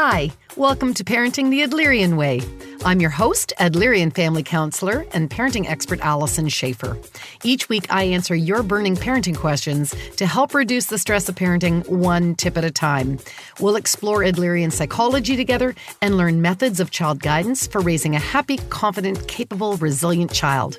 Hi, welcome to Parenting the Adlerian Way. I'm your host, Adlerian family counselor and parenting expert Alyson Schafer. Each week, I answer your burning parenting questions to help reduce the stress of parenting one tip at a time. We'll explore Adlerian psychology together and learn methods of child guidance for raising a happy, confident, capable, resilient child.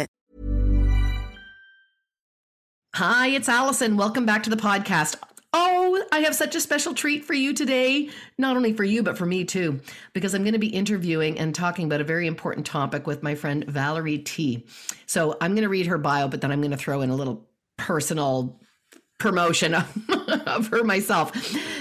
Hi, it's Alyson. Welcome back to the podcast. Oh, I have such a special treat for you today. Not only for you, but for me too, because I'm going to be interviewing and talking about a very important topic with my friend Valerie Tih. So I'm going to read her bio, but then I'm going to throw in a little personal promotion of, her myself.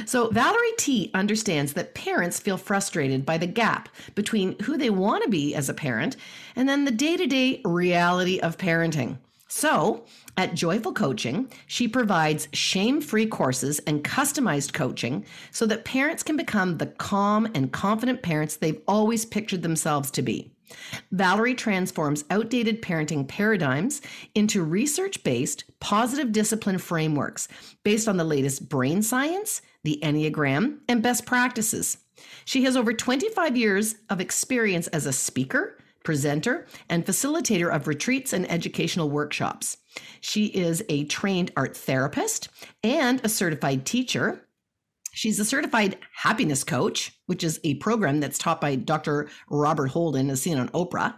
So, Valerie Tih understands that parents feel frustrated by the gap between who they want to be as a parent and then the day to day reality of parenting. So, at JoyFULL Coaching, she provides shame free courses and customized coaching so that parents can become the calm and confident parents they've always pictured themselves to be. Valerie transforms outdated parenting paradigms into research based, positive discipline frameworks based on the latest brain science, the Enneagram, and best practices. She has over 25 years of experience as a speaker, presenter, and facilitator of retreats and educational workshops. She is a trained art therapist and a certified teacher. She's a certified happiness coach, which is a program that's taught by Dr. Robert Holden, as seen on Oprah,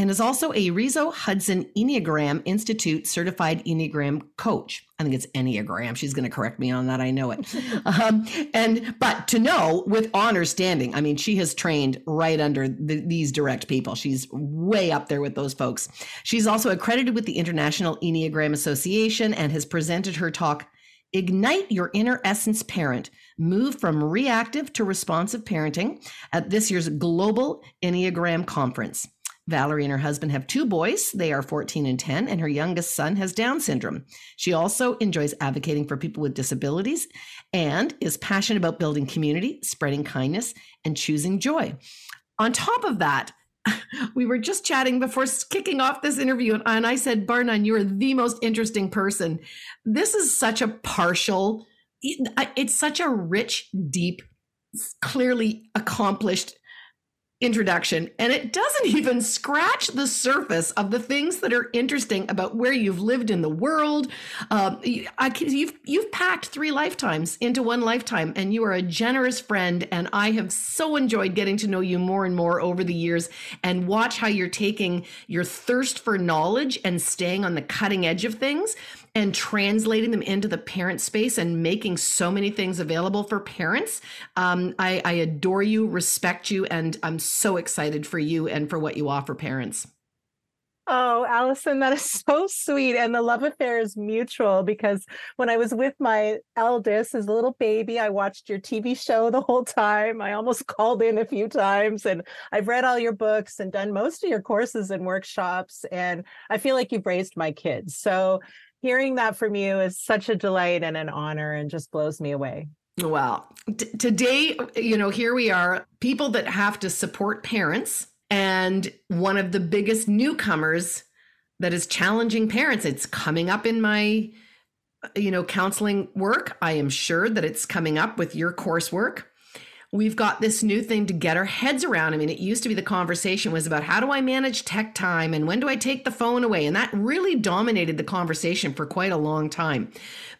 and is also a Riso Hudson Enneagram Institute certified Enneagram coach. I think it's Enneagram. She's going to correct me on that. I know it. um, and but to know with honor standing, I mean, she has trained right under the, these direct people. She's way up there with those folks. She's also accredited with the International Enneagram Association and has presented her talk Ignite Your Inner Essence Parent Move from Reactive to Responsive Parenting at this year's Global Enneagram Conference. Valerie and her husband have two boys. They are 14 and 10, and her youngest son has Down syndrome. She also enjoys advocating for people with disabilities and is passionate about building community, spreading kindness, and choosing joy. On top of that, we were just chatting before kicking off this interview, and I said, Barnum, you're the most interesting person. This is such a partial, it's such a rich, deep, clearly accomplished introduction and it doesn't even scratch the surface of the things that are interesting about where you've lived in the world. Um, I, you've, you've packed three lifetimes into one lifetime and you are a generous friend and i have so enjoyed getting to know you more and more over the years and watch how you're taking your thirst for knowledge and staying on the cutting edge of things and translating them into the parent space and making so many things available for parents. Um, I, I adore you, respect you, and I'm so excited for you and for what you offer parents. Oh, Alyson, that is so sweet. And the love affair is mutual because when I was with my eldest as a little baby, I watched your TV show the whole time. I almost called in a few times and I've read all your books and done most of your courses and workshops. And I feel like you've raised my kids. So hearing that from you is such a delight and an honor and just blows me away. Well, t- today, you know, here we are, people that have to support parents, and one of the biggest newcomers that is challenging parents. It's coming up in my, you know, counseling work. I am sure that it's coming up with your coursework we've got this new thing to get our heads around. I mean, it used to be the conversation was about how do I manage tech time and when do I take the phone away? And that really dominated the conversation for quite a long time.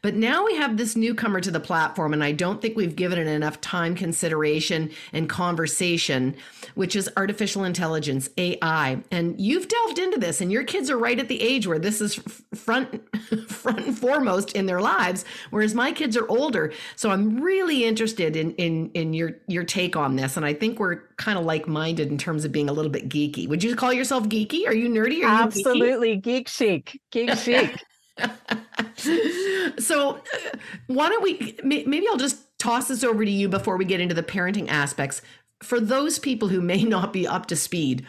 But now we have this newcomer to the platform, and I don't think we've given it enough time, consideration, and conversation, which is artificial intelligence, AI. And you've delved into this, and your kids are right at the age where this is front, front and foremost in their lives, whereas my kids are older. So I'm really interested in in in your your take on this, and I think we're kind of like minded in terms of being a little bit geeky. Would you call yourself geeky? Are you nerdy? Are Absolutely, you geek chic, geek chic. so, uh, why don't we? Maybe I'll just toss this over to you before we get into the parenting aspects. For those people who may not be up to speed,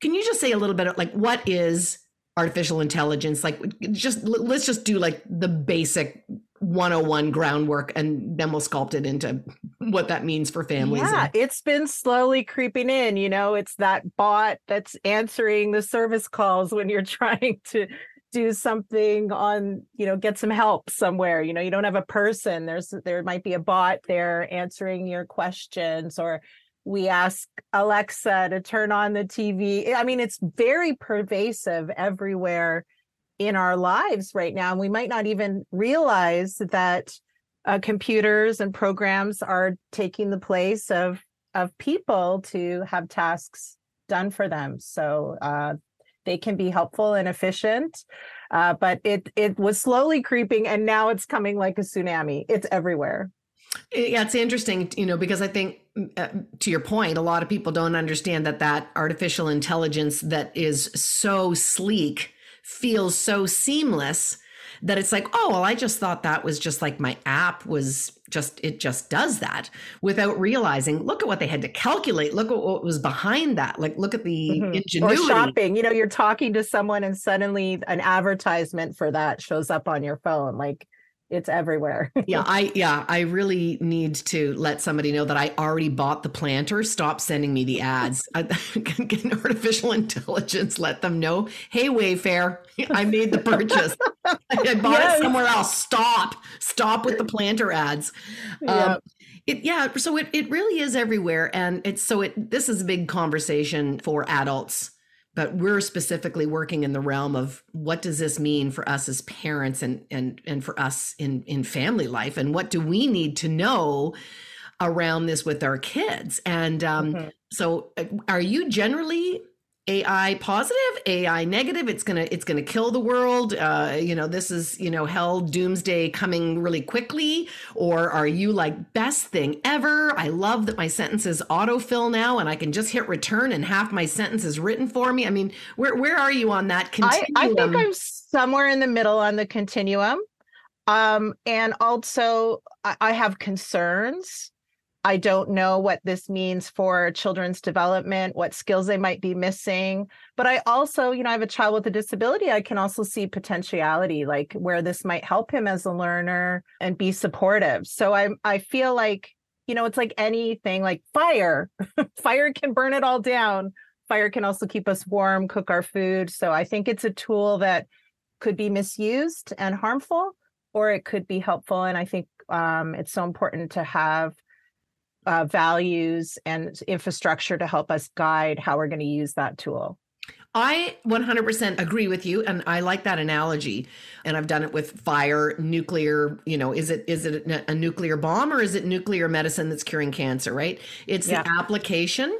can you just say a little bit of like what is artificial intelligence? Like, just let's just do like the basic 101 groundwork and then we'll sculpt it into what that means for families. Yeah, it's been slowly creeping in. You know, it's that bot that's answering the service calls when you're trying to do something on you know get some help somewhere you know you don't have a person there's there might be a bot there answering your questions or we ask alexa to turn on the tv i mean it's very pervasive everywhere in our lives right now and we might not even realize that uh, computers and programs are taking the place of of people to have tasks done for them so uh, they can be helpful and efficient. Uh, but it it was slowly creeping, and now it's coming like a tsunami. It's everywhere. Yeah, it's interesting, you know, because I think uh, to your point, a lot of people don't understand that that artificial intelligence that is so sleek feels so seamless that it's like, oh, well, I just thought that was just like my app was just, it just does that without realizing, look at what they had to calculate. Look at what was behind that. Like, look at the mm-hmm. ingenuity. Or shopping, you know, you're talking to someone and suddenly an advertisement for that shows up on your phone. Like, it's everywhere. yeah, I yeah, I really need to let somebody know that I already bought the planter. Stop sending me the ads. I, artificial intelligence. Let them know. Hey, Wayfair, I made the purchase. I bought yes. it somewhere else. Stop. Stop with the planter ads. Yeah. Um, it, yeah, so it, it really is everywhere, and it's so it. This is a big conversation for adults but we're specifically working in the realm of what does this mean for us as parents and and and for us in in family life and what do we need to know around this with our kids and um, mm-hmm. so uh, are you generally AI positive, AI negative. It's gonna it's gonna kill the world. Uh, you know, this is you know hell doomsday coming really quickly. Or are you like best thing ever? I love that my sentences autofill now, and I can just hit return, and half my sentence is written for me. I mean, where where are you on that continuum? I, I think I'm somewhere in the middle on the continuum. Um, and also I, I have concerns I don't know what this means for children's development, what skills they might be missing. But I also, you know, I have a child with a disability. I can also see potentiality, like where this might help him as a learner and be supportive. So I I feel like, you know, it's like anything like fire. fire can burn it all down. Fire can also keep us warm, cook our food. So I think it's a tool that could be misused and harmful, or it could be helpful. And I think um, it's so important to have uh, values and infrastructure to help us guide how we're going to use that tool. I 100% agree with you and I like that analogy and I've done it with fire nuclear you know is it is it a nuclear bomb or is it nuclear medicine that's curing cancer right it's yeah. the application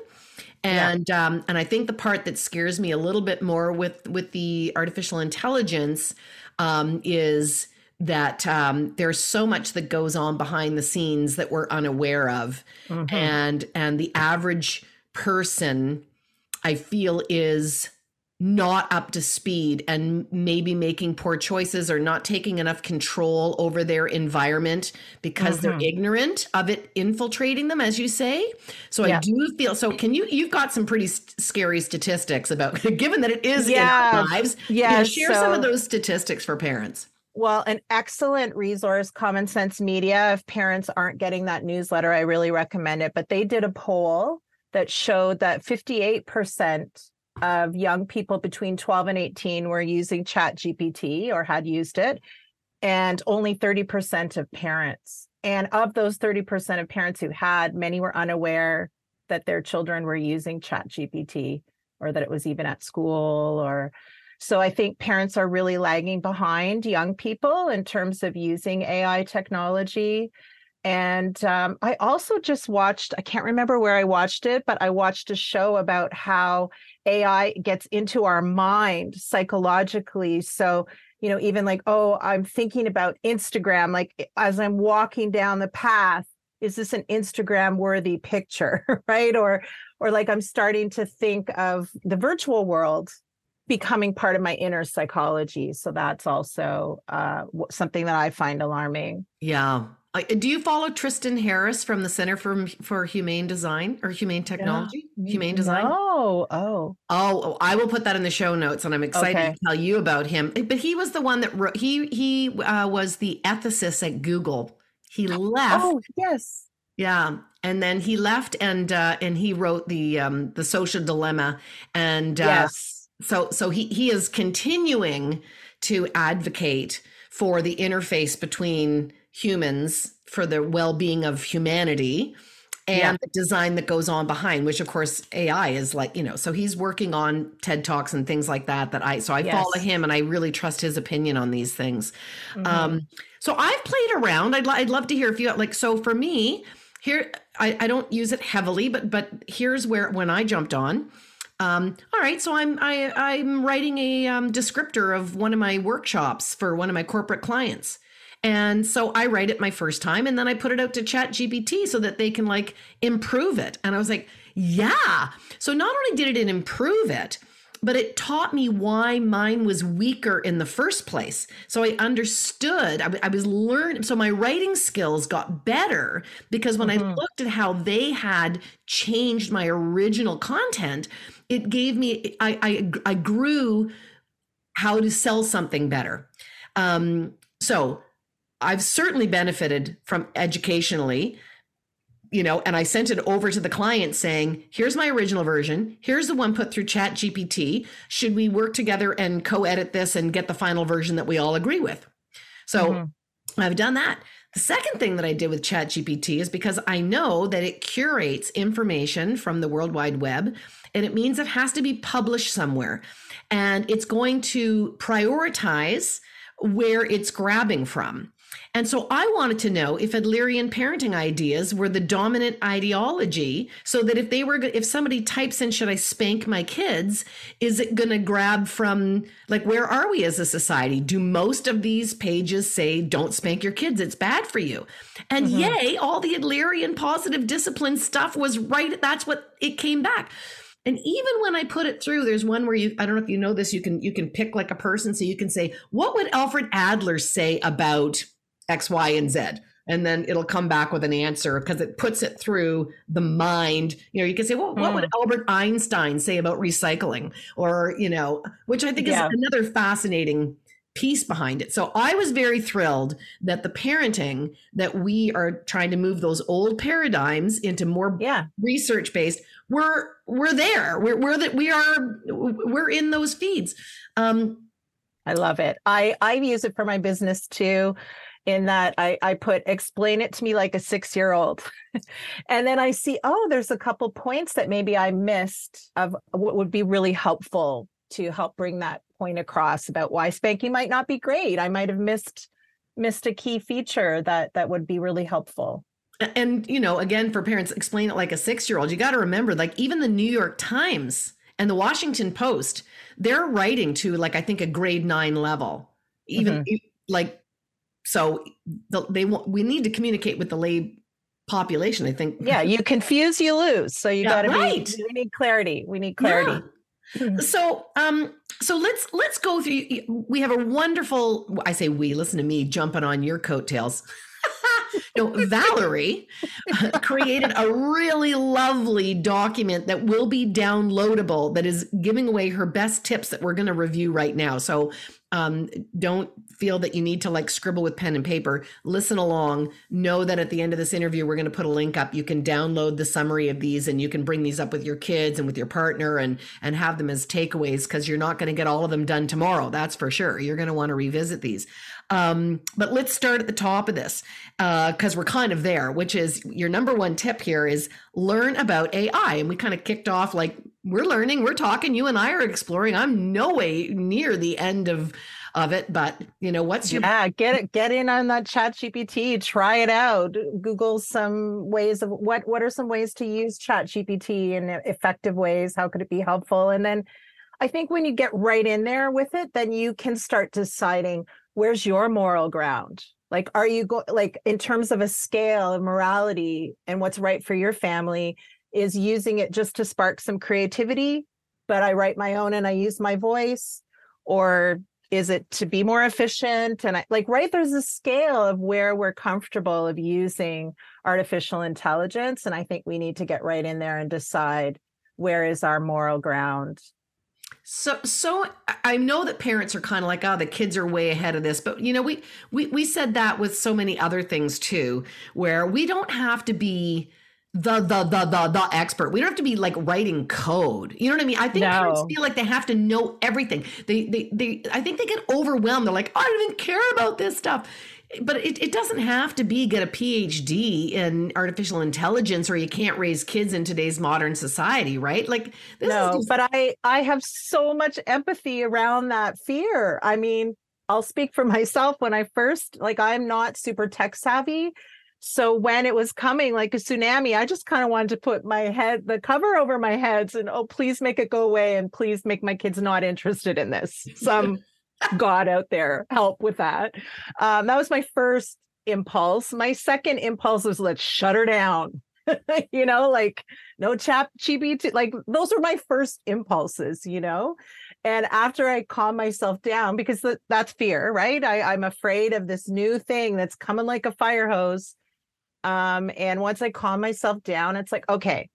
and yeah. um and I think the part that scares me a little bit more with with the artificial intelligence um is that um, there's so much that goes on behind the scenes that we're unaware of mm-hmm. and and the average person i feel is not up to speed and maybe making poor choices or not taking enough control over their environment because mm-hmm. they're ignorant of it infiltrating them as you say so yeah. i do feel so can you you've got some pretty st- scary statistics about given that it is yeah. in our lives yeah share so, some of those statistics for parents Well, an excellent resource, Common Sense Media. If parents aren't getting that newsletter, I really recommend it. But they did a poll that showed that 58% of young people between 12 and 18 were using Chat GPT or had used it, and only 30% of parents. And of those 30% of parents who had, many were unaware that their children were using Chat GPT or that it was even at school or so I think parents are really lagging behind young people in terms of using AI technology. And um, I also just watched, I can't remember where I watched it, but I watched a show about how AI gets into our mind psychologically. So, you know, even like, oh, I'm thinking about Instagram, like as I'm walking down the path, is this an Instagram worthy picture, right? Or, or like I'm starting to think of the virtual world becoming part of my inner psychology. So that's also uh, something that I find alarming. Yeah. Do you follow Tristan Harris from the Center for for Humane Design or Humane Technology? Yeah. Humane Design? Oh, oh, oh! I will put that in the show notes, and I'm excited okay. to tell you about him. But he was the one that wrote. He he uh, was the ethicist at Google. He left. Oh, yes. Yeah, and then he left, and uh, and he wrote the um, the Social Dilemma, and uh, yes so so he he is continuing to advocate for the interface between humans for the well-being of humanity and yeah. the design that goes on behind which of course ai is like you know so he's working on ted talks and things like that that i so i yes. follow him and i really trust his opinion on these things mm-hmm. um so i've played around I'd, I'd love to hear if you like so for me here I, I don't use it heavily but but here's where when i jumped on um, all right, so I'm I, I'm writing a um, descriptor of one of my workshops for one of my corporate clients. And so I write it my first time and then I put it out to Chat GPT so that they can like improve it. And I was like, yeah. So not only did it improve it, but it taught me why mine was weaker in the first place. So I understood, I, I was learning. So my writing skills got better because when mm-hmm. I looked at how they had changed my original content, it gave me, I, I, I grew how to sell something better. Um, so I've certainly benefited from educationally you know, and I sent it over to the client saying, here's my original version. Here's the one put through Chat GPT. Should we work together and co edit this and get the final version that we all agree with? So mm-hmm. I've done that. The second thing that I did with Chat GPT is because I know that it curates information from the World Wide Web, and it means it has to be published somewhere. And it's going to prioritize where it's grabbing from. And so I wanted to know if Adlerian parenting ideas were the dominant ideology so that if they were if somebody types in should I spank my kids? is it going to grab from like where are we as a society? Do most of these pages say don't spank your kids it's bad for you? And mm-hmm. yay all the Adlerian positive discipline stuff was right that's what it came back. And even when I put it through, there's one where you I don't know if you know this, you can you can pick like a person so you can say, what would Alfred Adler say about X, Y, and Z. And then it'll come back with an answer because it puts it through the mind. You know, you can say, well, what would hmm. Albert Einstein say about recycling? Or, you know, which I think yeah. is another fascinating piece behind it. So I was very thrilled that the parenting that we are trying to move those old paradigms into more yeah. research based, we're we're there. We're we're that we are we're in those feeds. Um I love it. I I use it for my business too in that I, I put explain it to me like a six year old. and then I see, oh, there's a couple points that maybe I missed of what would be really helpful to help bring that point across about why spanking might not be great. I might have missed missed a key feature that that would be really helpful. And you know, again, for parents, explain it like a six year old. You got to remember, like even the New York Times and the Washington Post, they're writing to like I think a grade nine level. Even mm-hmm. like so the, they want we need to communicate with the lay population. I think. Yeah, you confuse, you lose. So you yeah, got to right. be. We need clarity. We need clarity. Yeah. so um so let's let's go through we have a wonderful i say we listen to me jumping on your coattails no, Valerie created a really lovely document that will be downloadable that is giving away her best tips that we're going to review right now. So um, don't feel that you need to like scribble with pen and paper. Listen along. Know that at the end of this interview, we're going to put a link up. You can download the summary of these, and you can bring these up with your kids and with your partner, and and have them as takeaways because you're not going to get all of them done tomorrow. That's for sure. You're going to want to revisit these. Um, but let's start at the top of this because uh, we're kind of there, which is your number one tip here is learn about AI. And we kind of kicked off like we're learning, we're talking, you and I are exploring. I'm no way near the end of of it, but you know, what's your yeah, get it, get in on that chat GPT, try it out. Google some ways of what what are some ways to use chat GPT in effective ways? How could it be helpful? And then I think when you get right in there with it, then you can start deciding where's your moral ground like are you go like in terms of a scale of morality and what's right for your family is using it just to spark some creativity but i write my own and i use my voice or is it to be more efficient? And I, like right there's a scale of where we're comfortable of using artificial intelligence and i think we need to get right in there and decide where is our moral ground. So, so I know that parents are kind of like, oh, the kids are way ahead of this, but you know, we we we said that with so many other things too, where we don't have to be the the the the the expert. We don't have to be like writing code. You know what I mean? I think no. parents feel like they have to know everything. They they they. I think they get overwhelmed. They're like, I don't even care about this stuff but it, it doesn't have to be get a phd in artificial intelligence or you can't raise kids in today's modern society right like no just- but i i have so much empathy around that fear i mean i'll speak for myself when i first like i'm not super tech savvy so when it was coming like a tsunami i just kind of wanted to put my head the cover over my heads and oh please make it go away and please make my kids not interested in this some God out there help with that. Um, that was my first impulse. My second impulse was let's shut her down. you know, like no chap chibi like those were my first impulses, you know. And after I calm myself down, because th- that's fear, right? I, I'm afraid of this new thing that's coming like a fire hose. Um, and once I calm myself down, it's like, okay,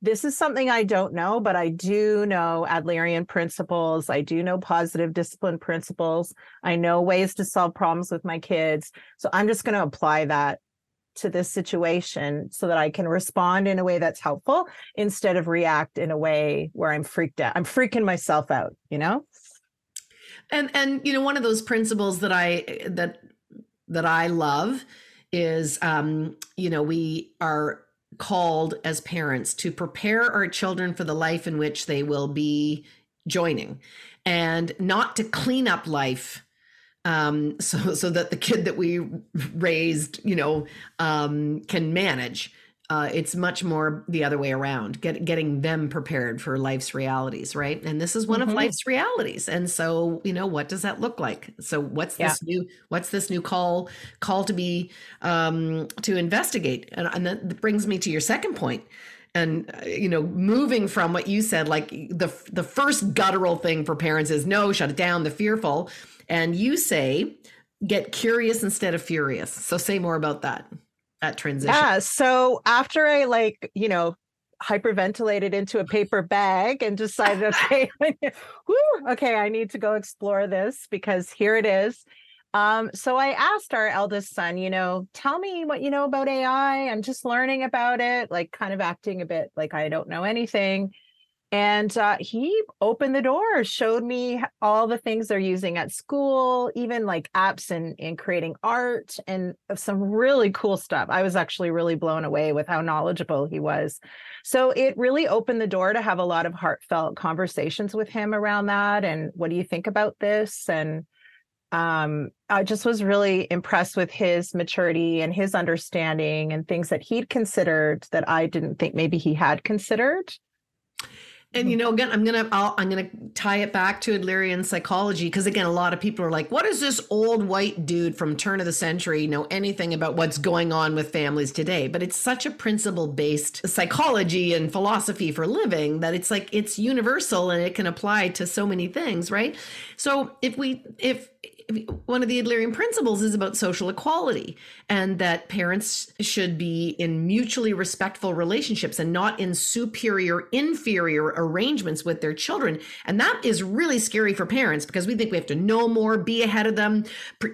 this is something I don't know, but I do know Adlerian principles. I do know positive discipline principles. I know ways to solve problems with my kids. So I'm just going to apply that to this situation so that I can respond in a way that's helpful instead of react in a way where I'm freaked out. I'm freaking myself out, you know? And and you know one of those principles that I that that I love is um you know we are called as parents to prepare our children for the life in which they will be joining and not to clean up life um, so so that the kid that we raised you know um, can manage uh, it's much more the other way around get, getting them prepared for life's realities right? And this is one mm-hmm. of life's realities. And so you know what does that look like? So what's yeah. this new what's this new call call to be um to investigate? And, and that brings me to your second point. And uh, you know moving from what you said like the the first guttural thing for parents is no shut it down the fearful. And you say get curious instead of furious. So say more about that that transition? Yeah. So after I like, you know, hyperventilated into a paper bag and decided, okay, whew, okay, I need to go explore this because here it is. Um, so I asked our eldest son, you know, tell me what you know about AI. I'm just learning about it, like kind of acting a bit like I don't know anything. And uh, he opened the door, showed me all the things they're using at school, even like apps and, and creating art and some really cool stuff. I was actually really blown away with how knowledgeable he was. So it really opened the door to have a lot of heartfelt conversations with him around that. And what do you think about this? And um, I just was really impressed with his maturity and his understanding and things that he'd considered that I didn't think maybe he had considered. And you know, again, I'm gonna i am gonna tie it back to Adlerian psychology because again, a lot of people are like, "What does this old white dude from turn of the century know anything about what's going on with families today?" But it's such a principle based psychology and philosophy for living that it's like it's universal and it can apply to so many things, right? So if we if one of the Adlerian principles is about social equality and that parents should be in mutually respectful relationships and not in superior inferior arrangements with their children. And that is really scary for parents because we think we have to know more, be ahead of them,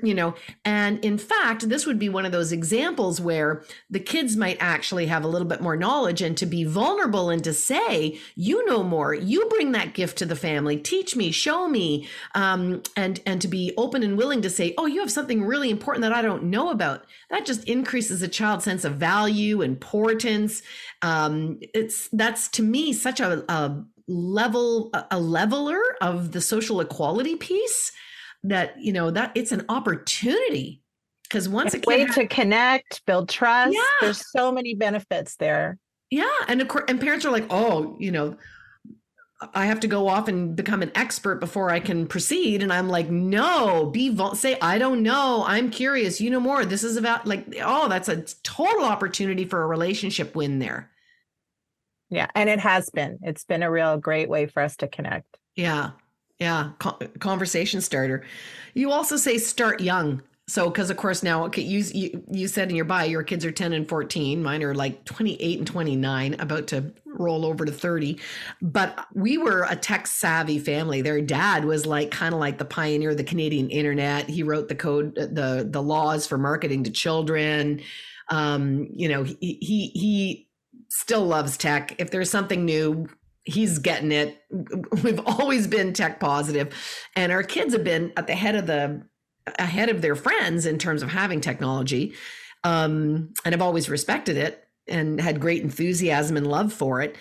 you know. And in fact, this would be one of those examples where the kids might actually have a little bit more knowledge and to be vulnerable and to say, you know more, you bring that gift to the family, teach me, show me, um, and and to be open and willing to say, oh, you have something really important that I don't know about. That just increases a child's sense of value, importance. Um, it's that's to me such a, a level a leveler of the social equality piece that you know that it's an opportunity because once a way to connect build trust yeah. there's so many benefits there yeah and of course and parents are like oh you know I have to go off and become an expert before I can proceed. And I'm like, no, be say, I don't know. I'm curious. You know more. This is about like, oh, that's a total opportunity for a relationship win there. Yeah. And it has been, it's been a real great way for us to connect. Yeah. Yeah. conversation starter. You also say start young. So, because of course now, okay, you, you you said in your bio your kids are ten and fourteen. Mine are like twenty eight and twenty nine, about to roll over to thirty. But we were a tech savvy family. Their dad was like kind of like the pioneer of the Canadian internet. He wrote the code, the the laws for marketing to children. Um, you know, he he he still loves tech. If there's something new, he's getting it. We've always been tech positive, and our kids have been at the head of the ahead of their friends in terms of having technology um, and have always respected it and had great enthusiasm and love for it.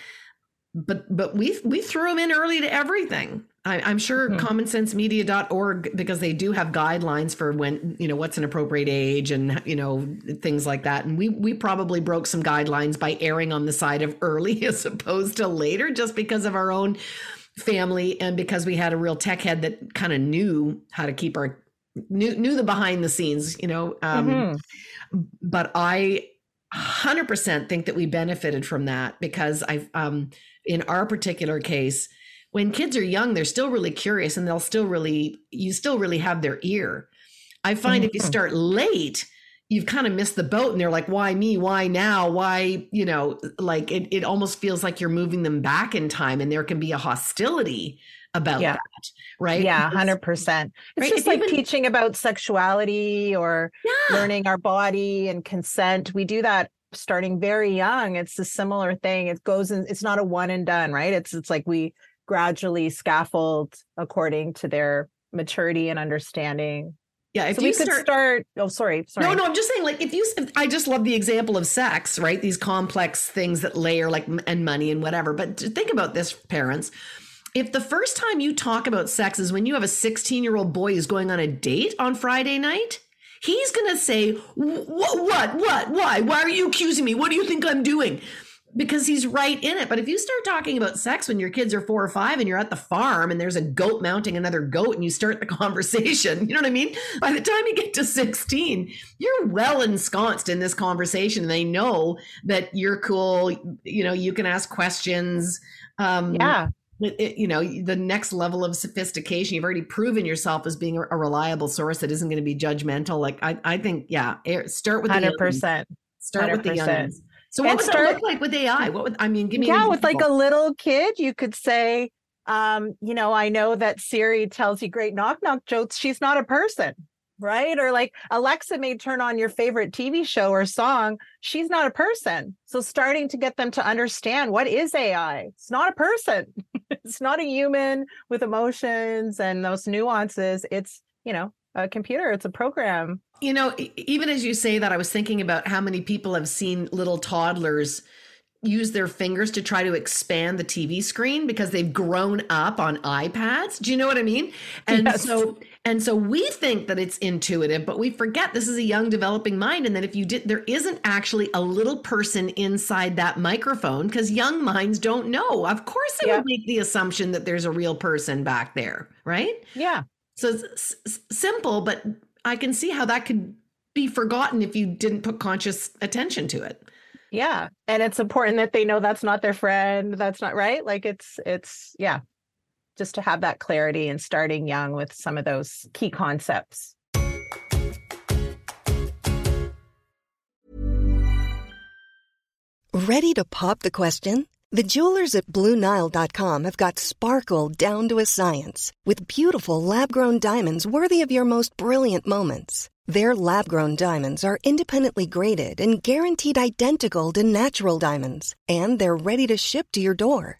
But but we we threw them in early to everything. I, am sure mm-hmm. commonsensemedia.org because they do have guidelines for when you know what's an appropriate age and you know things like that. And we we probably broke some guidelines by erring on the side of early as opposed to later just because of our own family and because we had a real tech head that kind of knew how to keep our knew knew the behind the scenes, you know. Um, mm-hmm. But I 100% think that we benefited from that because I, um, in our particular case, when kids are young, they're still really curious and they'll still really, you still really have their ear. I find mm-hmm. if you mm-hmm. start late, you've kind of missed the boat and they're like, why me? Why now? Why, you know, like it, it almost feels like you're moving them back in time and there can be a hostility about yeah. that, right? Yeah, hundred percent. It's right? just if like even, teaching about sexuality or yeah. learning our body and consent. We do that starting very young. It's a similar thing. It goes in. It's not a one and done, right? It's it's like we gradually scaffold according to their maturity and understanding. Yeah, if so you could start, start, Oh, sorry, sorry. No, no. I'm just saying, like, if you, if, I just love the example of sex, right? These complex things that layer, like, and money and whatever. But think about this, parents if the first time you talk about sex is when you have a 16 year old boy who's going on a date on Friday night, he's going to say, What, what, what, why? Why are you accusing me? What do you think I'm doing? Because he's right in it. But if you start talking about sex when your kids are four or five and you're at the farm and there's a goat mounting another goat and you start the conversation, you know what I mean? By the time you get to 16, you're well ensconced in this conversation. They know that you're cool. You know, you can ask questions. Um, yeah it, you know the next level of sophistication you've already proven yourself as being a, reliable source that isn't going to be judgmental like i, I think yeah start with 100% the start 100%. with the youngins so what and would start, that look like with ai what would i mean give me yeah with like a little kid you could say um you know i know that siri tells you great knock knock jokes she's not a person right? Or like Alexa may turn on your favorite TV show or song. She's not a person. So starting to get them to understand what is AI? It's not a person. it's not a human with emotions and those nuances. It's, you know, a computer, it's a program. You know, even as you say that, I was thinking about how many people have seen little toddlers use their fingers to try to expand the TV screen because they've grown up on iPads. Do you know what I mean? And yes. so and so we think that it's intuitive, but we forget this is a young developing mind and that if you did there isn't actually a little person inside that microphone because young minds don't know. Of course they yeah. would make the assumption that there's a real person back there, right? Yeah. So it's s- simple, but I can see how that could be forgotten if you didn't put conscious attention to it. Yeah. And it's important that they know that's not their friend. That's not right. Like it's, it's, yeah, just to have that clarity and starting young with some of those key concepts. Ready to pop the question? The jewelers at BlueNile.com have got sparkle down to a science with beautiful lab grown diamonds worthy of your most brilliant moments. Their lab grown diamonds are independently graded and guaranteed identical to natural diamonds, and they're ready to ship to your door.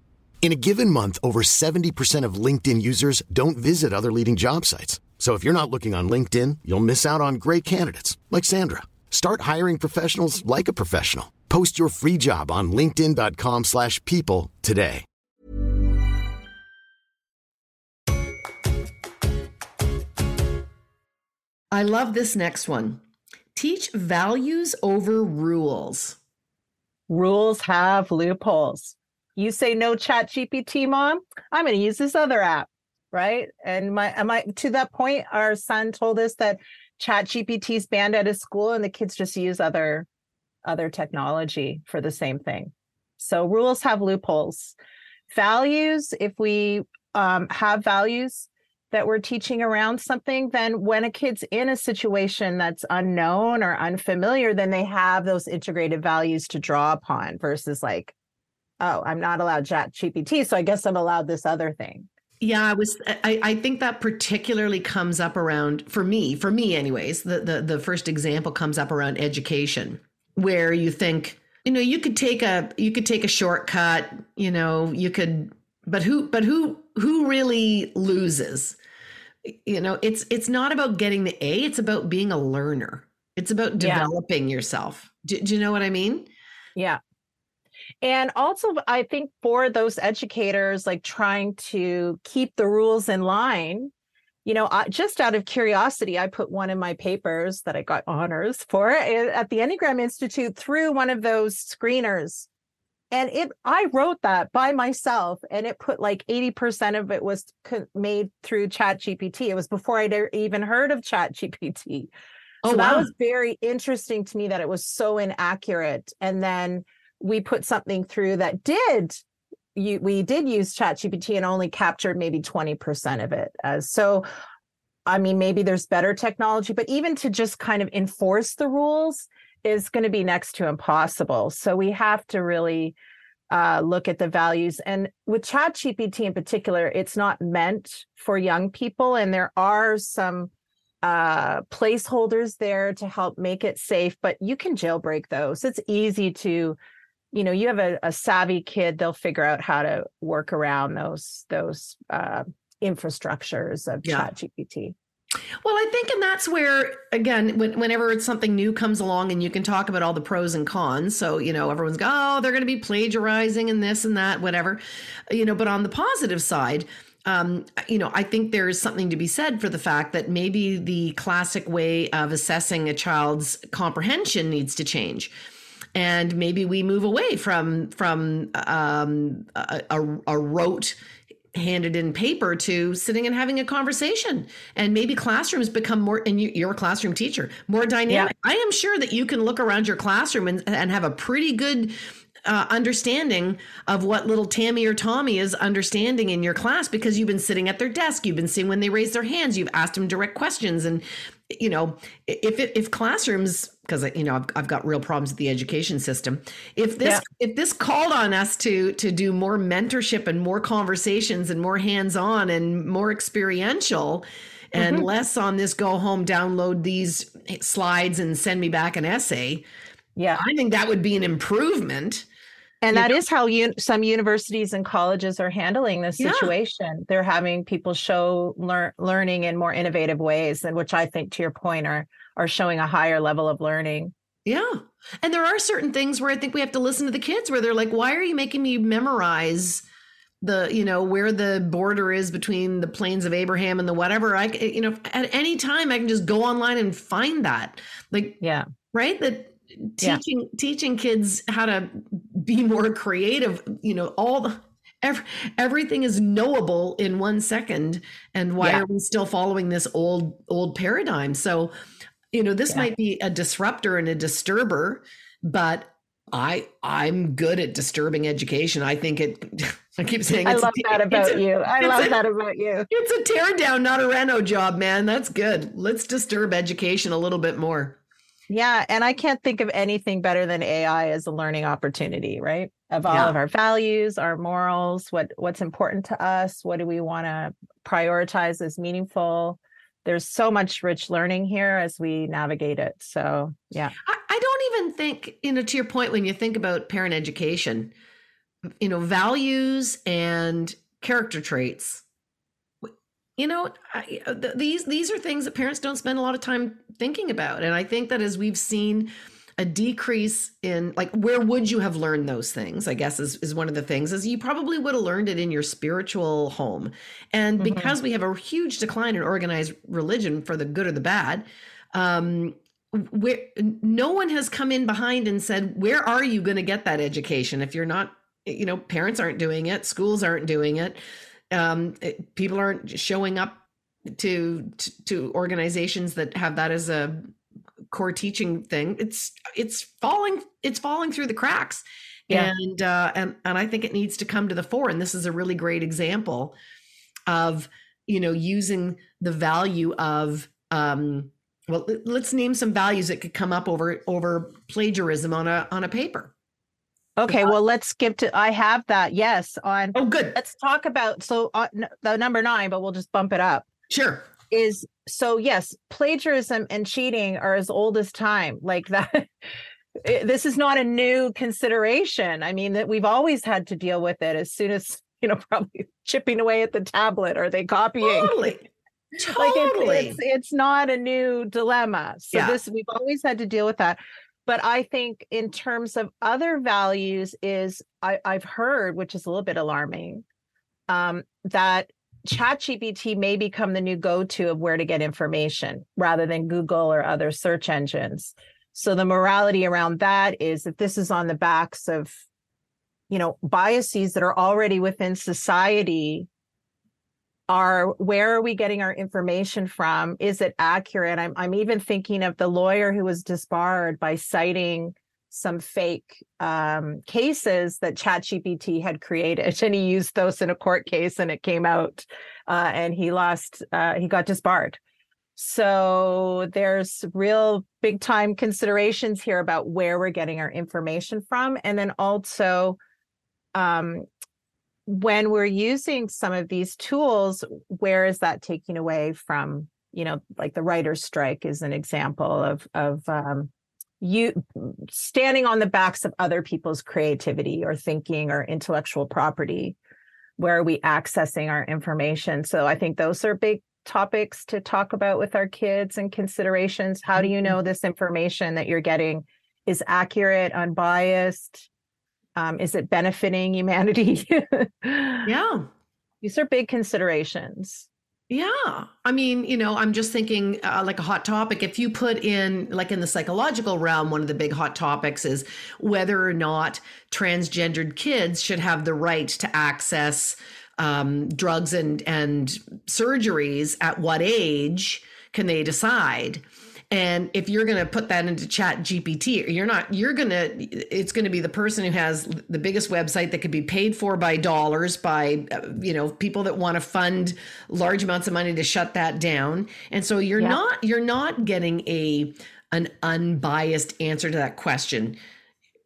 In a given month, over 70% of LinkedIn users don't visit other leading job sites. So if you're not looking on LinkedIn, you'll miss out on great candidates like Sandra. Start hiring professionals like a professional. Post your free job on linkedin.com/people slash people today. I love this next one. Teach values over rules. Rules have loopholes. You say no chat GPT, mom, I'm going to use this other app, right? And my, am I to that point, our son told us that chat GPT is banned at his school and the kids just use other other technology for the same thing. So rules have loopholes. Values, if we um, have values that we're teaching around something, then when a kid's in a situation that's unknown or unfamiliar, then they have those integrated values to draw upon versus like, oh, I'm not allowed chat GPT, so I guess I'm allowed this other thing. Yeah, I was. I, I think that particularly comes up around for me. For me, anyways, the, the the first example comes up around education, where you think, you know, you could take a you could take a shortcut. You know, you could, but who but who who really loses? You know, it's it's not about getting the A. It's about being a learner. It's about Yeah. developing yourself. Do, do you know what I mean? Yeah. And also, I think for those educators, like trying to keep the rules in line, you know, just out of curiosity, I put one in my papers that I got honors for eh, at the Enneagram Institute through one of those screeners. And it, I wrote that by myself, and it put like 80% of it was made through Chat GPT. It was before I'd even heard of Chat GPT. Oh, so that was very interesting to me that it was so inaccurate. And then we put something through that did you we did use ChatGPT and only captured maybe 20% of it. So I mean maybe there's better technology, but even to just kind of enforce the rules is going to be next to impossible. So we have to really uh, look at the values. And with ChatGPT in particular, it's not meant for young people. And there are some uh, placeholders there to help make it safe, but you can jailbreak those. It's easy to, you know, you have a, a savvy kid, they'll figure out how to work around those those uh, infrastructures of Yeah. ChatGPT. Well, I think, and that's where, again, when, whenever it's something new comes along and you can talk about all the pros and cons. So, you know, everyone's go, oh, they're going to be plagiarizing and this and that, whatever, you know, but on the positive side, um, you know, I think there is something to be said for the fact that maybe the classic way of assessing a child's comprehension needs to change. And maybe we move away from from um, a, a, a rote handed in paper to sitting and having a conversation. And maybe classrooms become more and you, you're a classroom teacher more dynamic. I am sure that you can look around your classroom and, and have a pretty good uh, understanding of what little tammy or tommy is understanding in your class because you've been sitting at their desk. You've been seeing when they raise their hands. You've asked them direct questions. And you know if it, if classrooms because you know I've, I've got real problems with the education system if this Yeah. if this called on us to to do more mentorship and more conversations and more hands-on and more experiential and Mm-hmm. less on this go home download these slides and send me back an essay Yeah. i think that would be an improvement And that is how un- some universities and colleges are handling this Yeah. situation. They're having people show lear- learning in more innovative ways, and which I think, to your point, are are showing a higher level of learning. yeah and there are certain things where i think we have to listen to the kids where they're like why are you making me memorize the you know where the border is between the plains of abraham and the whatever I, you know at any time i can just go online and find that like Yeah. right that Yeah. teaching teaching kids how to be more creative you know all the every, everything is knowable in one second and why Yeah. are we still following this old old paradigm so you know this Yeah. might be a disruptor and a disturber but i i'm good at disturbing education i think it i keep saying I it's a love t- that about a- you. I love a- that about you. it's a tear down not a reno job man that's good let's disturb education a little bit more Yeah, and I can't think of anything better than AI as a learning opportunity, right? Of all Yeah. of our values, our morals, what what's important to us, what do we want to prioritize as meaningful? There's so much rich learning here as we navigate it. So, yeah. I, I don't even think, you know, to your point, when you think about parent education, you know, values and character traits, you know, I, uh, th- these these are things that parents don't spend a lot of time thinking about, and I think that as we've seen a decrease in like where would you have learned those things i guess is, is one of the things is you probably would have learned it in your spiritual home and Mhm. because we have a huge decline in organized religion for the good or the bad um where no one has come in behind and said where are you going to get that education if you're not you know parents aren't doing it schools aren't doing it um it- people aren't showing up to, to to organizations that have that as a core teaching thing it's it's falling it's falling through the cracks Yeah. and uh and and i think it needs to come to the fore and this is a really great example of you know using the value of um well let- let's name some values that could come up over over plagiarism on a on a paper Okay, well, let's skip to I have that. Yes, on oh good let's talk about so uh, the number 9, but we'll just bump it up. sure is so yes plagiarism and cheating are as old as time like that it- this is not a new consideration. I mean that we've always had to deal with it as soon as you know probably chipping away at the tablet are they copying. Totally like totally it's, it's it's not a new dilemma. So Yeah. this we've always had to deal with that. But i think in terms of other values is I, i've heard which is a little bit alarming um, that ChatGPT may become the new go-to of where to get information rather than Google or other search engines. So the morality around that is that this is on the backs of, you know, biases that are already within society. Are where are we getting our information from? Is it accurate? I'm I'm even thinking of the lawyer who was disbarred by citing some fake um, cases that ChatGPT had created, and he used those in a court case, and it came out, uh, and he lost. Uh, he got disbarred. So there's real big time considerations here about where we're getting our information from, and then also, um, when we're using some of these tools, where is that taking away from? You know, like the writer's strike is an example of of um, you standing on the backs of other people's creativity or thinking or intellectual property where are we accessing our information? So i think those are big topics to talk about with our kids and considerations. How do you know this information that you're getting is accurate unbiased? Um, is it benefiting humanity? Yeah. These are big considerations Yeah. I mean, you know, I'm just thinking uh, like a hot topic. If you put in, like in the psychological realm, one of the big hot topics is whether or not transgendered kids should have the right to access um, drugs and, and surgeries. At what age can they decide? And if you're going to put that into chat GPT, you're not, you're going to, it's going to be the person who has the biggest website that could be paid for by dollars by, uh, you know, people that want to fund large amounts of money to shut that down. And so you're Yeah. not, you're not getting a, an unbiased answer to that question,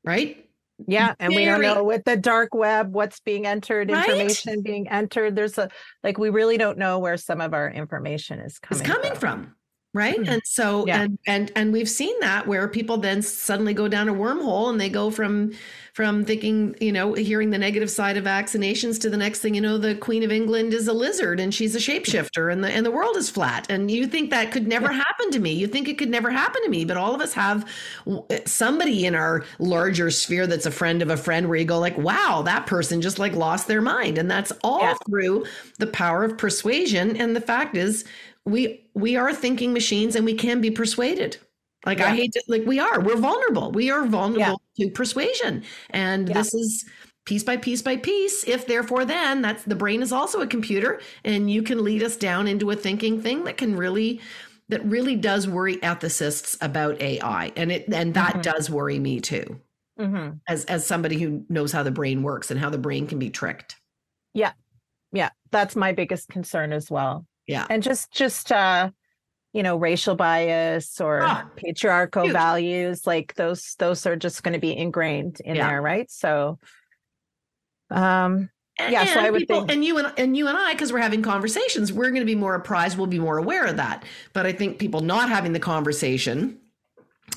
right? Yeah, and we don't know with the dark web what's being entered, Right? information being entered. There's a like we really don't know where some of our information is coming, It's coming coming from. Right Mhm. and so Yeah. and and and we've seen that where people then suddenly go down a wormhole and they go from from thinking you know hearing the negative side of vaccinations to the next thing you know the queen of england is a lizard and she's a shapeshifter and the and the world is flat and you think that could never happen to me you think it could never happen to me but all of us have somebody in our larger sphere that's a friend of a friend where you go like wow that person just like lost their mind and that's all Yeah. through the power of persuasion and the fact is we we are thinking machines and we can be persuaded like i hate to like we are we're vulnerable we are vulnerable to persuasion and Yeah. this is piece by piece by piece. If therefore then, that's the brain is also a computer and you can lead us down into a thinking thing that can really that really does worry ethicists about AI. And it and that Mhm. does worry me too. Mhm. As as somebody who knows how the brain works and how the brain can be tricked. Yeah. Yeah, that's my biggest concern as well. Yeah. And just just uh you know, racial bias or Ah, patriarchal huge. values, like those those are just going to be ingrained in Yeah. there, right? So um And, Yeah, so I would people, think- and you and and you and I, because we're having conversations, we're going to be more apprised. We'll be more aware of that. But I think people not having the conversation,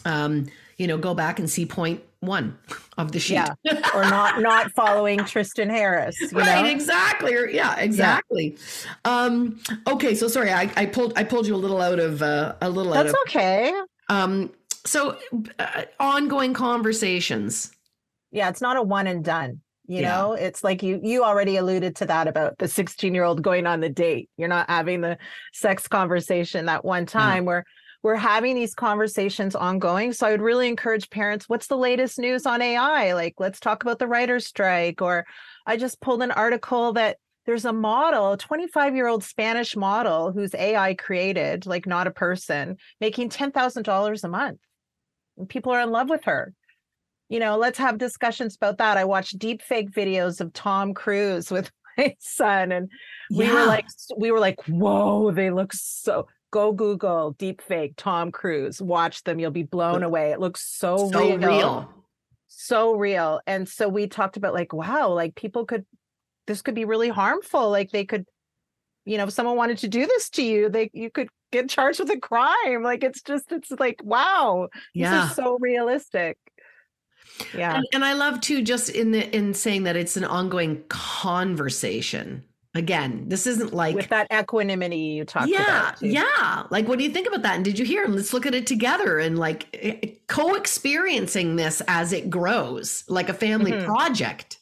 um, you know, go back and see point one of the sheet. yeah, or not not following Tristan Harris, you right, know? exactly. Or, yeah, exactly. Um, okay, so sorry, I, I pulled I pulled you a little out of uh, a little out That's of. okay. Um, so uh, ongoing conversations. Yeah, it's not a one and done. You Yeah. know, it's like you you already alluded to that about the 16 year old going on the date. You're not having the sex conversation that one time where we're having these conversations ongoing. So I would really encourage parents, what's the latest news on AI? Like, let's talk about the writer's strike. Or I just pulled an article that there's a model, a 25 year old Spanish model who's AI created, like not a person, making $10,000 a month. And people are in love with her you know, let's have discussions about that. I watched deep fake videos of Tom Cruise with my son, and we were like, we were like, whoa, they look so. Go Google deep fake Tom Cruise. Watch them. You'll be blown away. It looks so, so real, real. so real. And so we talked about like, wow, like people could, this could be really harmful. Like they could, you know, if someone wanted to do this to you, they you could get charged with a crime. Like it's just, it's like, wow, Yeah. are so realistic. Yeah. And, and I love too, just in the in saying that it's an ongoing conversation. Again, this isn't like with that equanimity you talked yeah, about. too. yeah. Like, what do you think about that? And did you hear? And let's look at it together and like eh, co-experiencing this as it grows, like a family Mhm. project.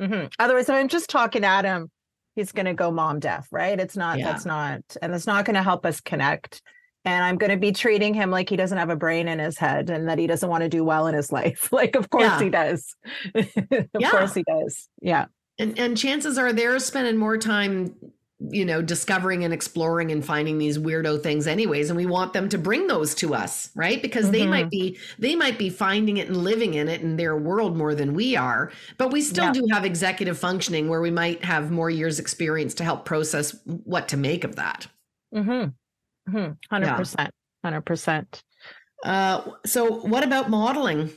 Mhm. Otherwise, if I'm just talking at him, he's going to go mom deaf, right? It's not, Yeah. that's not, and it's not going to help us connect. And I'm going to be treating him like he doesn't have a brain in his head and that he doesn't want to do well in his life. Like, of course Yeah. he does. of Yeah. course he does. Yeah. And and chances are they're spending more time, you know, discovering and exploring and finding these weirdo things anyways. And we want them to bring those to us, right? Because they Mhm. might be they might be finding it and living in it in their world more than we are. But we still Yeah. do have executive functioning where we might have more years experience to help process what to make of that. Mm-hmm. Mm-hmm. 100%. 100%. Uh, so what about modeling?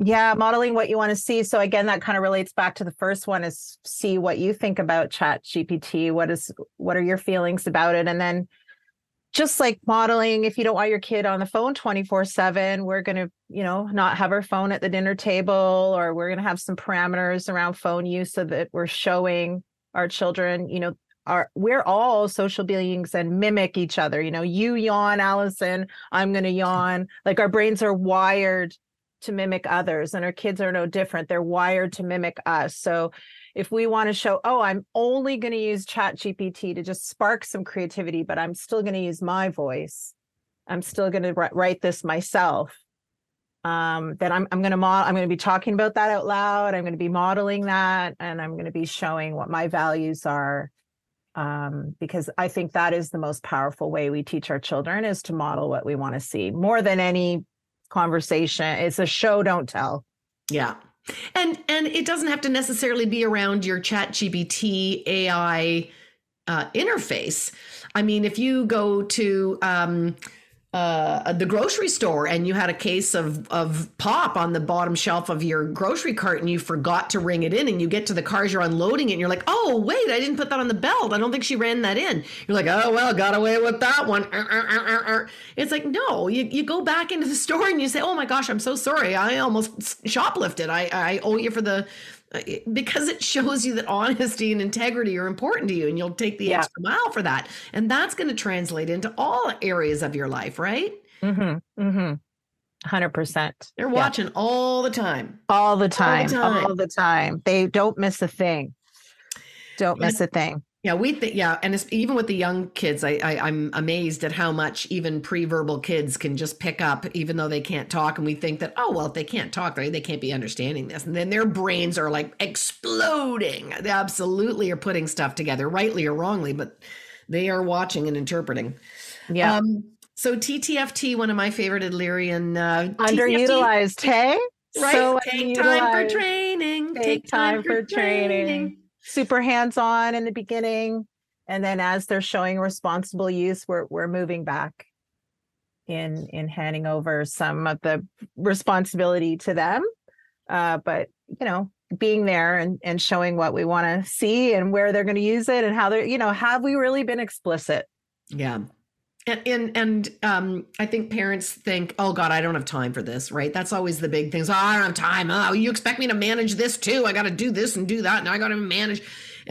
Yeah, modeling what you want to see. So again, that kind of relates back to the first one is see what you think about Chat GPT. What is what are your feelings about it? And then just like modeling, if you don't want your kid on the phone 24-7, we're gonna, you know, not have our phone at the dinner table, or we're gonna have some parameters around phone use so that we're showing our children, you know, are we're all social beings and mimic each other. You know, you yawn, Alyson, I'm gonna yawn. Like our brains are wired to mimic others and our kids are no different. They're wired to mimic us. So if we want to show oh i'm only going to use chat gpt to just spark some creativity but i'm still going to use my voice. I'm still going to write this myself um then i'm, I'm going to mod i'm going to be talking about that out loud. I'm going to be modeling that and i'm going to be showing what my values are um, because I think that is the most powerful way we teach our children is to model what we want to see more than any conversation. It's a show, don't tell. Yeah. And and it doesn't have to necessarily be around your ChatGPT AI uh, interface. I mean, if you go to um, uh, the grocery store and you had a case of of pop on the bottom shelf of your grocery cart and you forgot to ring it in and you get to the cars you're unloading it and you're like oh wait i didn't put that on the belt. I don't think she ran that in. You're like oh well got away with that one. Uh, uh, uh, it's like no you, you go back into the store and you say oh my gosh i'm so sorry. I almost shoplifted. I i owe you for the because it shows you that honesty and integrity are important to you and you'll take the Yeah. extra mile for that and that's going to translate into all areas of your life right Mm-hmm. Mm-hmm. Hundred percent. they're watching all the time all the time. time. All the time. They don't miss a thing. Don't miss a thing. Yeah, we think yeah, and it's, even with the young kids, I, I I'm amazed at how much even pre-verbal kids can just pick up, even though they can't talk. And we think that oh well, if they can't talk, they they can't be understanding this, and then their brains are like exploding. They absolutely are putting stuff together, rightly or wrongly, but they are watching and interpreting. Yeah. Um, so TTFT, one of my favorite Adlerian uh, underutilized, TTFT, hey? right? So take time for training. Take time for training. Super hands-on in the beginning. And then as they're showing responsible use, we're we're moving back in in handing over some of the responsibility to them. Uh, but you know, being there and, and showing what we want to see and where they're going to use it and how they're, you know, have we really been explicit? Yeah. And, and and um I think parents think, oh God, I don't have time for this, right? That's always the big things. Oh, I don't have time. Oh, you expect me to manage this too? I got to do this and do that, and I got to manage.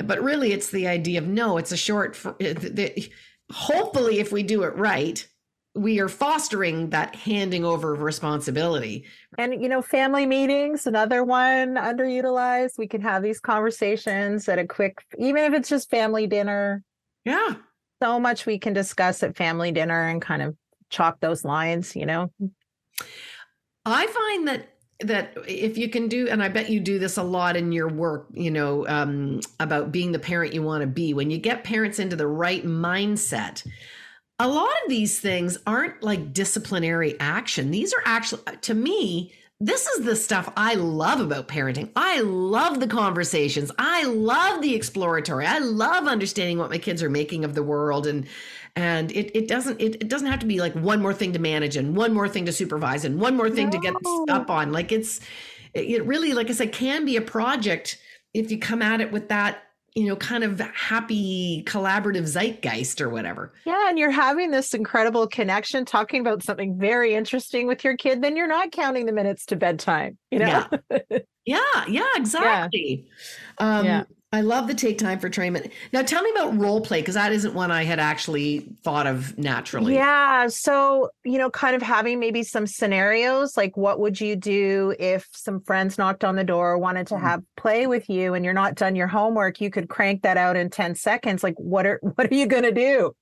But really, it's the idea of no. It's a short. For, the, hopefully, if we do it right, we are fostering that handing over of responsibility. And you know, family meetings, another one underutilized. We can have these conversations at a quick, even if it's just family dinner. Yeah. So much we can discuss at family dinner and kind of chalk those lines, you know. I find that that if you can do and i bet you do this a lot in your work you know um, about being the parent you want to be when you get parents into the right mindset a lot of these things aren't like disciplinary action these are actually to me this is the stuff I love about parenting. I love the conversations. I love the exploratory. I love understanding what my kids are making of the world and and it, it doesn't it, it doesn't have to be like one more thing to manage and one more thing to supervise and one more thing no. to get up on. Like it's it really like I said can be a project if you come at it with that you know, kind of happy collaborative zeitgeist or whatever. Yeah. And you're having this incredible connection talking about something very interesting with your kid, then you're not counting the minutes to bedtime, you know? Yeah. Yeah, yeah, exactly. Yeah. Um, yeah. I love the take time for trainment. Now, tell me about role play because that isn't one I had actually thought of naturally. Yeah. So, you know, kind of having maybe some scenarios like what would you do if some friends knocked on the door, wanted to mm-hmm. have play with you and you're not done your homework? You could crank that out in 10 seconds. Like, what are what are you gonna do?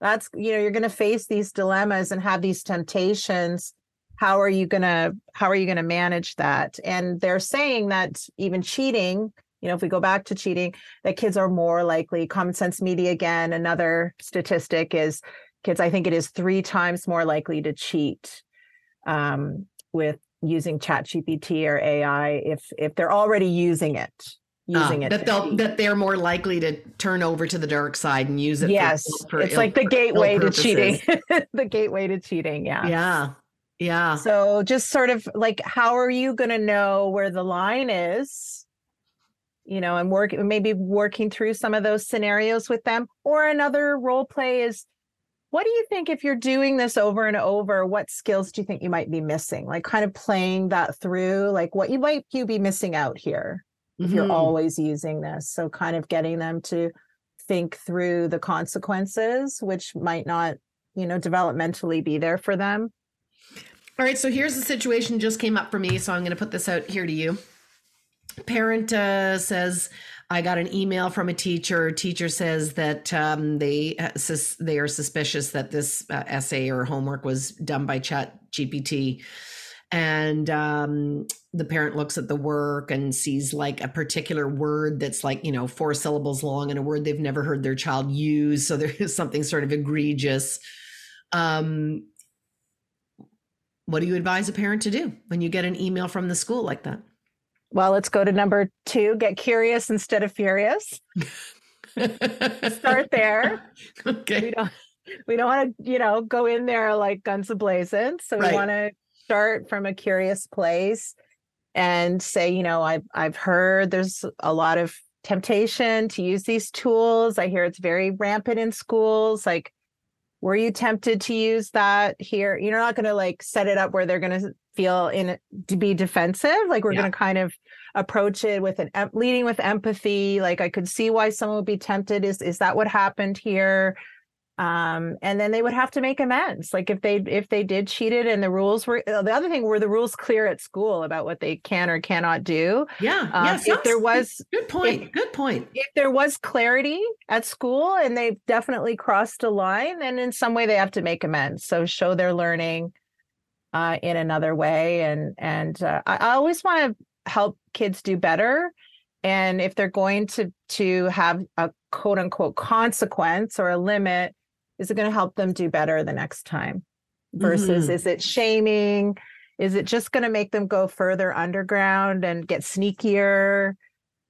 That's you know, you're gonna face these dilemmas and have these temptations how are you going to how are you going to manage that and they're saying that even cheating you know if we go back to cheating that kids are more likely common sense media again another statistic is kids i think it is three times more likely to cheat um, with using chat gpt or ai if if they're already using it using uh, it that they'll that they're more likely to turn over to the dark side and use it yes for, for it's Ill, like the gateway to cheating the gateway to cheating yeah yeah yeah. So just sort of like, how are you going to know where the line is? You know, and work maybe working through some of those scenarios with them. Or another role play is what do you think if you're doing this over and over, what skills do you think you might be missing? Like kind of playing that through, like what you might you be missing out here if mm-hmm. you're always using this. So kind of getting them to think through the consequences, which might not, you know, developmentally be there for them all right, so here's the situation just came up for me, so I'm going to put this out here to you. Parent uh, says, I got an email from a teacher. Teacher says that um, they uh, sus- they are suspicious that this uh, essay or homework was done by Chat GPT, and um, the parent looks at the work and sees like a particular word that's like you know four syllables long and a word they've never heard their child use. So there is something sort of egregious. Um, what do you advise a parent to do when you get an email from the school like that? Well, let's go to number two get curious instead of furious. Start there. Okay. We don't, we don't want to, you know, go in there like guns ablazing. So we want to start from a curious place and say, you know, I've I've heard there's a lot of temptation to use these tools. I hear it's very rampant in schools. Like, were you tempted to use that here? You're not going to like set it up where they're going to feel in to be defensive? Like we're yeah. going to kind of approach it with an leading with empathy like i could see why someone would be tempted. Is is that what happened here um, and then they would have to make amends like if they if they did cheated and the rules were uh, the other thing were the rules clear at school about what they can or cannot do Yeah. Um, yes. if there was good point. good point. if there was clarity at school and they definitely crossed a line then in some way they have to make amends so show their learning uh, in another way and and uh, I, I always want to help kids do better and if they're going to to have a quote unquote consequence or a limit is it going to help them do better the next time? Versus Mhm. is it shaming? Is it just going to make them go further underground and get sneakier?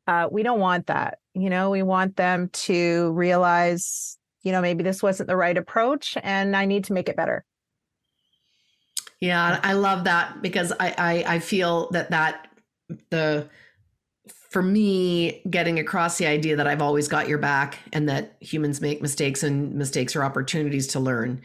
Uh, we don't want that you know? We want them to realize you know maybe this wasn't the right approach and i need to make it better. Yeah, I love that because I, I I feel that that the for me getting across the idea that I've always got your back and that humans make mistakes and mistakes are opportunities to learn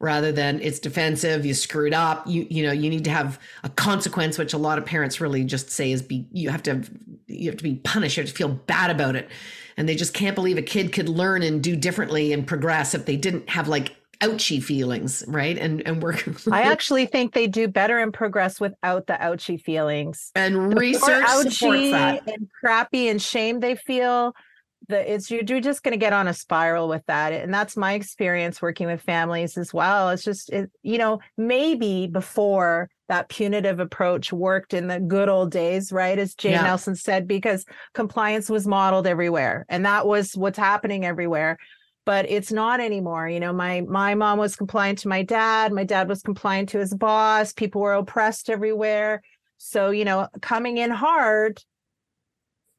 rather than it's defensive you screwed up you you know you need to have a consequence which a lot of parents really just say is be you have to you have to be punished you have to feel bad about it. And they just can't believe a kid could learn and do differently and progress if they didn't have like ouchy feelings right? And and work i actually think they do better and progress without the ouchy feelings. And The research ouchy that. and crappy and shame they feel the it's you're, just going to get on a spiral with that. And that's my experience working with families as well. It's just it, you know maybe before that punitive approach worked in the good old days right? As jane Yeah. Nelsen said because compliance was modeled everywhere and that was what's happening everywhere but it's not anymore you know my my mom was compliant to my dad my dad was compliant to his boss people were oppressed everywhere. So you know coming in hard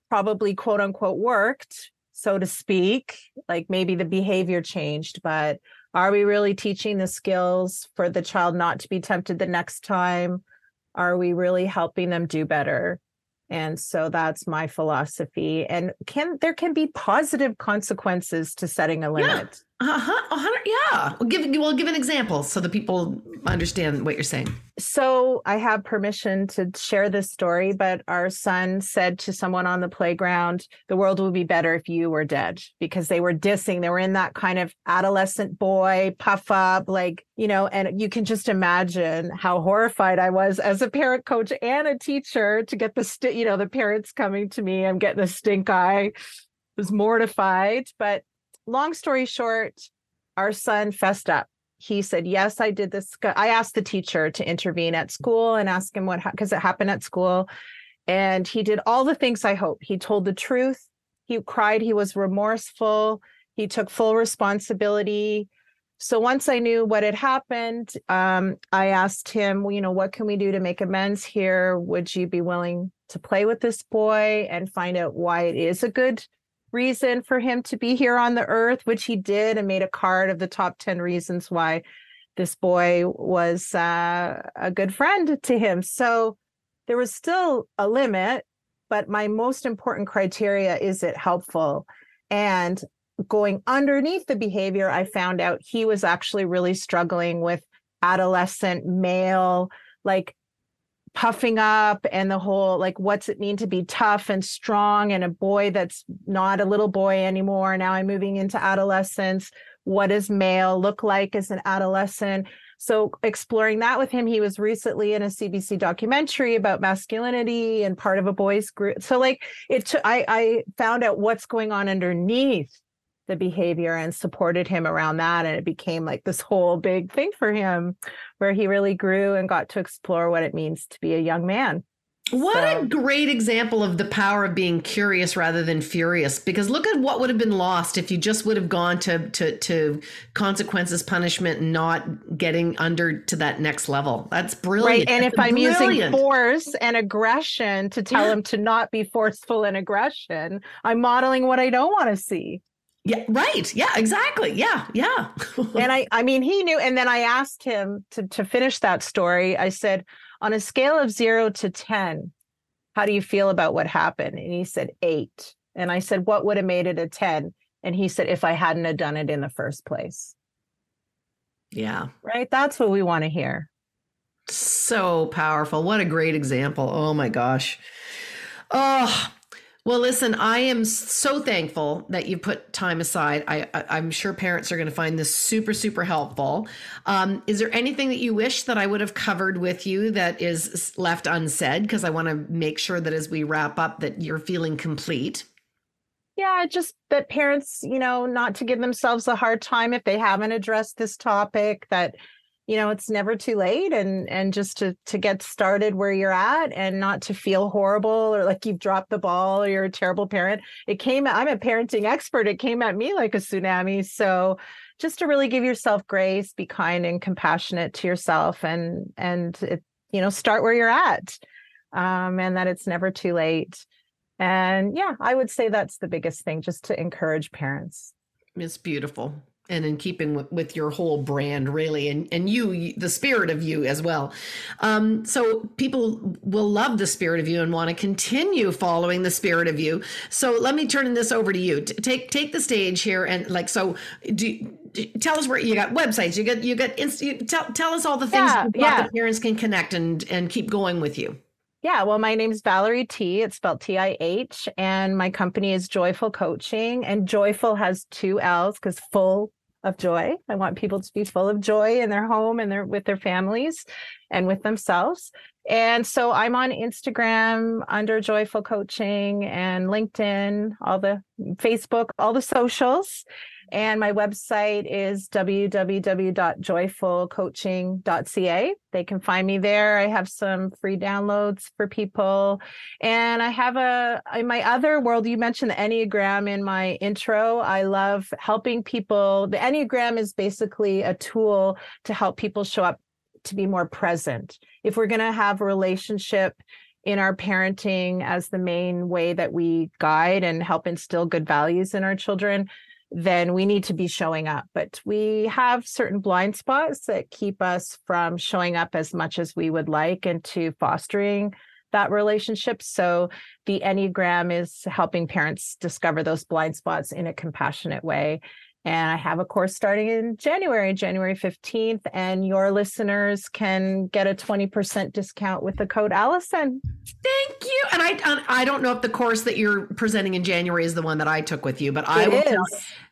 probably quote unquote worked so to speak like maybe the behavior changed but are we really teaching the skills for the child not to be tempted the next time? Are we really helping them do better and so that's my philosophy. And can there can be positive consequences to setting a limit Uh-huh, hundred- yeah. We'll give we'll give an example so the people understand what you're saying. so I have permission to share this story, but our son said to someone on the playground, the world would be better if you were dead because they were dissing. They were in that kind of adolescent boy puff up, like, you know, and you can just imagine how horrified I was as a parent coach and a teacher to get the, st- you know, the parents coming to me. I'm getting the stink eye. I was mortified. But long story short, our son fessed up. He said yes i did this i asked the teacher to intervene at school and ask him what because it happened at school. And he did all the things i hope. He told the truth. He cried. He was remorseful. He took full responsibility. So once i knew what had happened um, i asked him well, you know what can we do to make amends here? Would you be willing to play with this boy and find out why it is a good reason for him to be here on the earth, which he did and made a card of the top 10 reasons why this boy was uh, a good friend to him. So there was still a limit, but my most important criteria is it helpful? And going underneath the behavior, I found out he was actually really struggling with adolescent male, like puffing up and the whole like what's it mean to be tough and strong and a boy that's not a little boy anymore. Now i'm moving into adolescence. What does male look like as an adolescent? So exploring that with him he was recently in a cbc documentary about masculinity and part of a boys group. So like it I found out what's going on underneath the behavior and supported him around that and it became like this whole big thing for him where he really grew and got to explore what it means to be a young man What So- a great example of the power of being curious rather than furious. Because look at what would have been lost if you just would have gone to to to consequences, punishment, and not getting under to that next level. That's brilliant. right and if That's i'm using force and aggression to tell Yeah. him to not be forceful and aggression i'm modeling what i don't want to see yeah, right. Yeah, exactly. Yeah, yeah. and I I mean he knew and then I asked him to to finish that story. I said on a scale of 0 to 10 how do you feel about what happened? And he said 8. And I said what would have made it a 10? And he said if I hadn't have done it in the first place. yeah. Right? That's what we want to hear. So powerful. What a great example. Oh my gosh. Oh, Well, listen, I am so thankful that you put time aside. I, I am sure parents are going to find this super super helpful. Um, is there anything that you wish that I would have covered with you that is left unsaid? Because I want to make sure that as we wrap up, that you're feeling complete. Yeah, just that parents, you know, not to give themselves a hard time if they haven't addressed this topic. That you know it's never too late and and just to to get started where you're at and not to feel horrible or like you've dropped the ball or you're a terrible parent. It came i'm a parenting expert. It came at me like a tsunami. So just to really give yourself grace be kind and compassionate to yourself and and it, you know start where you're at um, and that it's never too late. And yeah i would say that's the biggest thing just to encourage parents. It's beautiful and in keeping with, with your whole brand really and and you the spirit of you as well um, so people will love the spirit of you and want to continue following the spirit of you so let me turn this over to you take take the stage here and like so do tell us where you got websites you got you got you, tell, tell us all the things yeah, yeah. that parents can connect and and keep going with you yeah, well, my name's Valerie Tih. It's spelled T I H, and my company is JoyFULL Coaching. And JoyFULL has two L's because full of joy. I want people to be full of joy in their home and their with their families and with themselves. And so I'm on Instagram under JoyFULL Coaching and LinkedIn, all the Facebook, all the socials. And my website is www.joyfullcoaching.ca. They can find me there. I have some free downloads for people. And I have a, in my other world, you mentioned the Enneagram in my intro. I love helping people. The Enneagram is basically a tool to help people show up to be more present. If we're going to have a relationship in our parenting as the main way that we guide and help instill good values in our children, then we need to be showing up. But we have certain blind spots that keep us from showing up as much as we would like and to fostering that relationship. So the Enneagram is helping parents discover those blind spots in a compassionate way. And I have a course starting in January, January 15th, and your listeners can get a 20% discount with the code Alyson. Thank you. And I I don't know if the course that you're presenting in January is the one that I took with you, but I it will is. tell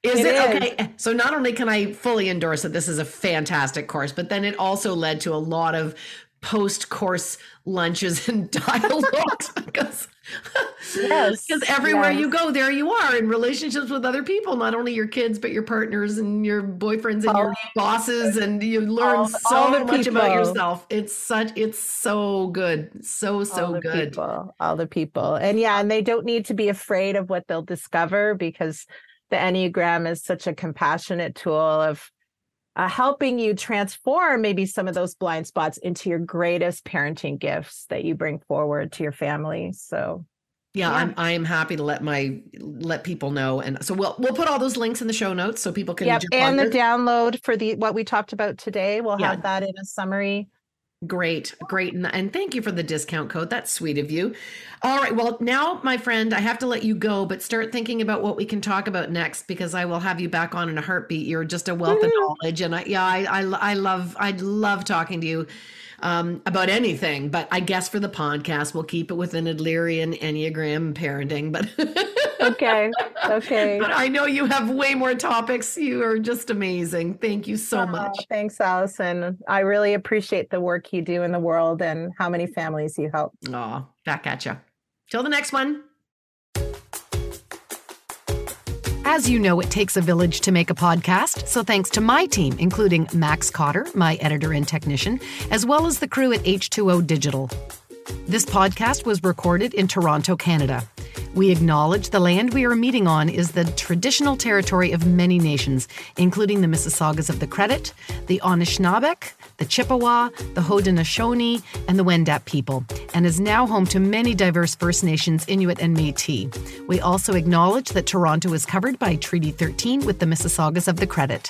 is It it, is. okay? So not only can I fully endorse that this is a fantastic course, but then it also led to a lot of post course lunches and dialogues because Yes, because everywhere yes. you go there you are in relationships with other people not only your kids but your partners and your boyfriends and your bosses and you learn all- so all much about yourself it's such it's so good so so all good people, all the people. And yeah, and they don't need to be afraid of what they'll discover because the Enneagram is such a compassionate tool of uh, helping you transform maybe some of those blind spots into your greatest parenting gifts that you bring forward to your family. So Yeah, Yeah. I'm I am happy to let my let people know, and so we'll we'll put all those links in the show notes so people can. Yep, and the download for the what we talked about today, we'll Yeah. have that in a summary. Great, great, and, and thank you for the discount code. That's sweet of you. All right, well now, my friend, I have to let you go, but start thinking about what we can talk about next because I will have you back on in a heartbeat. You're just a wealth of mm. knowledge, and I yeah, I I, I love I love talking to you. Um, about anything, but I guess for the podcast, we'll keep it within Adlerian Enneagram parenting. But Okay. Okay. But I know you have way more topics. You are just amazing. Thank you so much. thanks, Alyson. I really appreciate the work you do in the world and how many families you help. Aw, back at you. Till the next one. As you know, it takes a village to make a podcast, so thanks to my team, including Max Cotter, my editor and technician, as well as the crew at H2O Digital. This podcast was recorded in Toronto, Canada. We acknowledge the land we are meeting on is the traditional territory of many nations, including the Mississaugas of the Credit, the Anishinaabeg, the Chippewa, the Haudenosaunee, and the Wendat people, and is now home to many diverse First Nations, Inuit, and Métis. We also acknowledge that Toronto is covered by Treaty 13 with the Mississaugas of the Credit.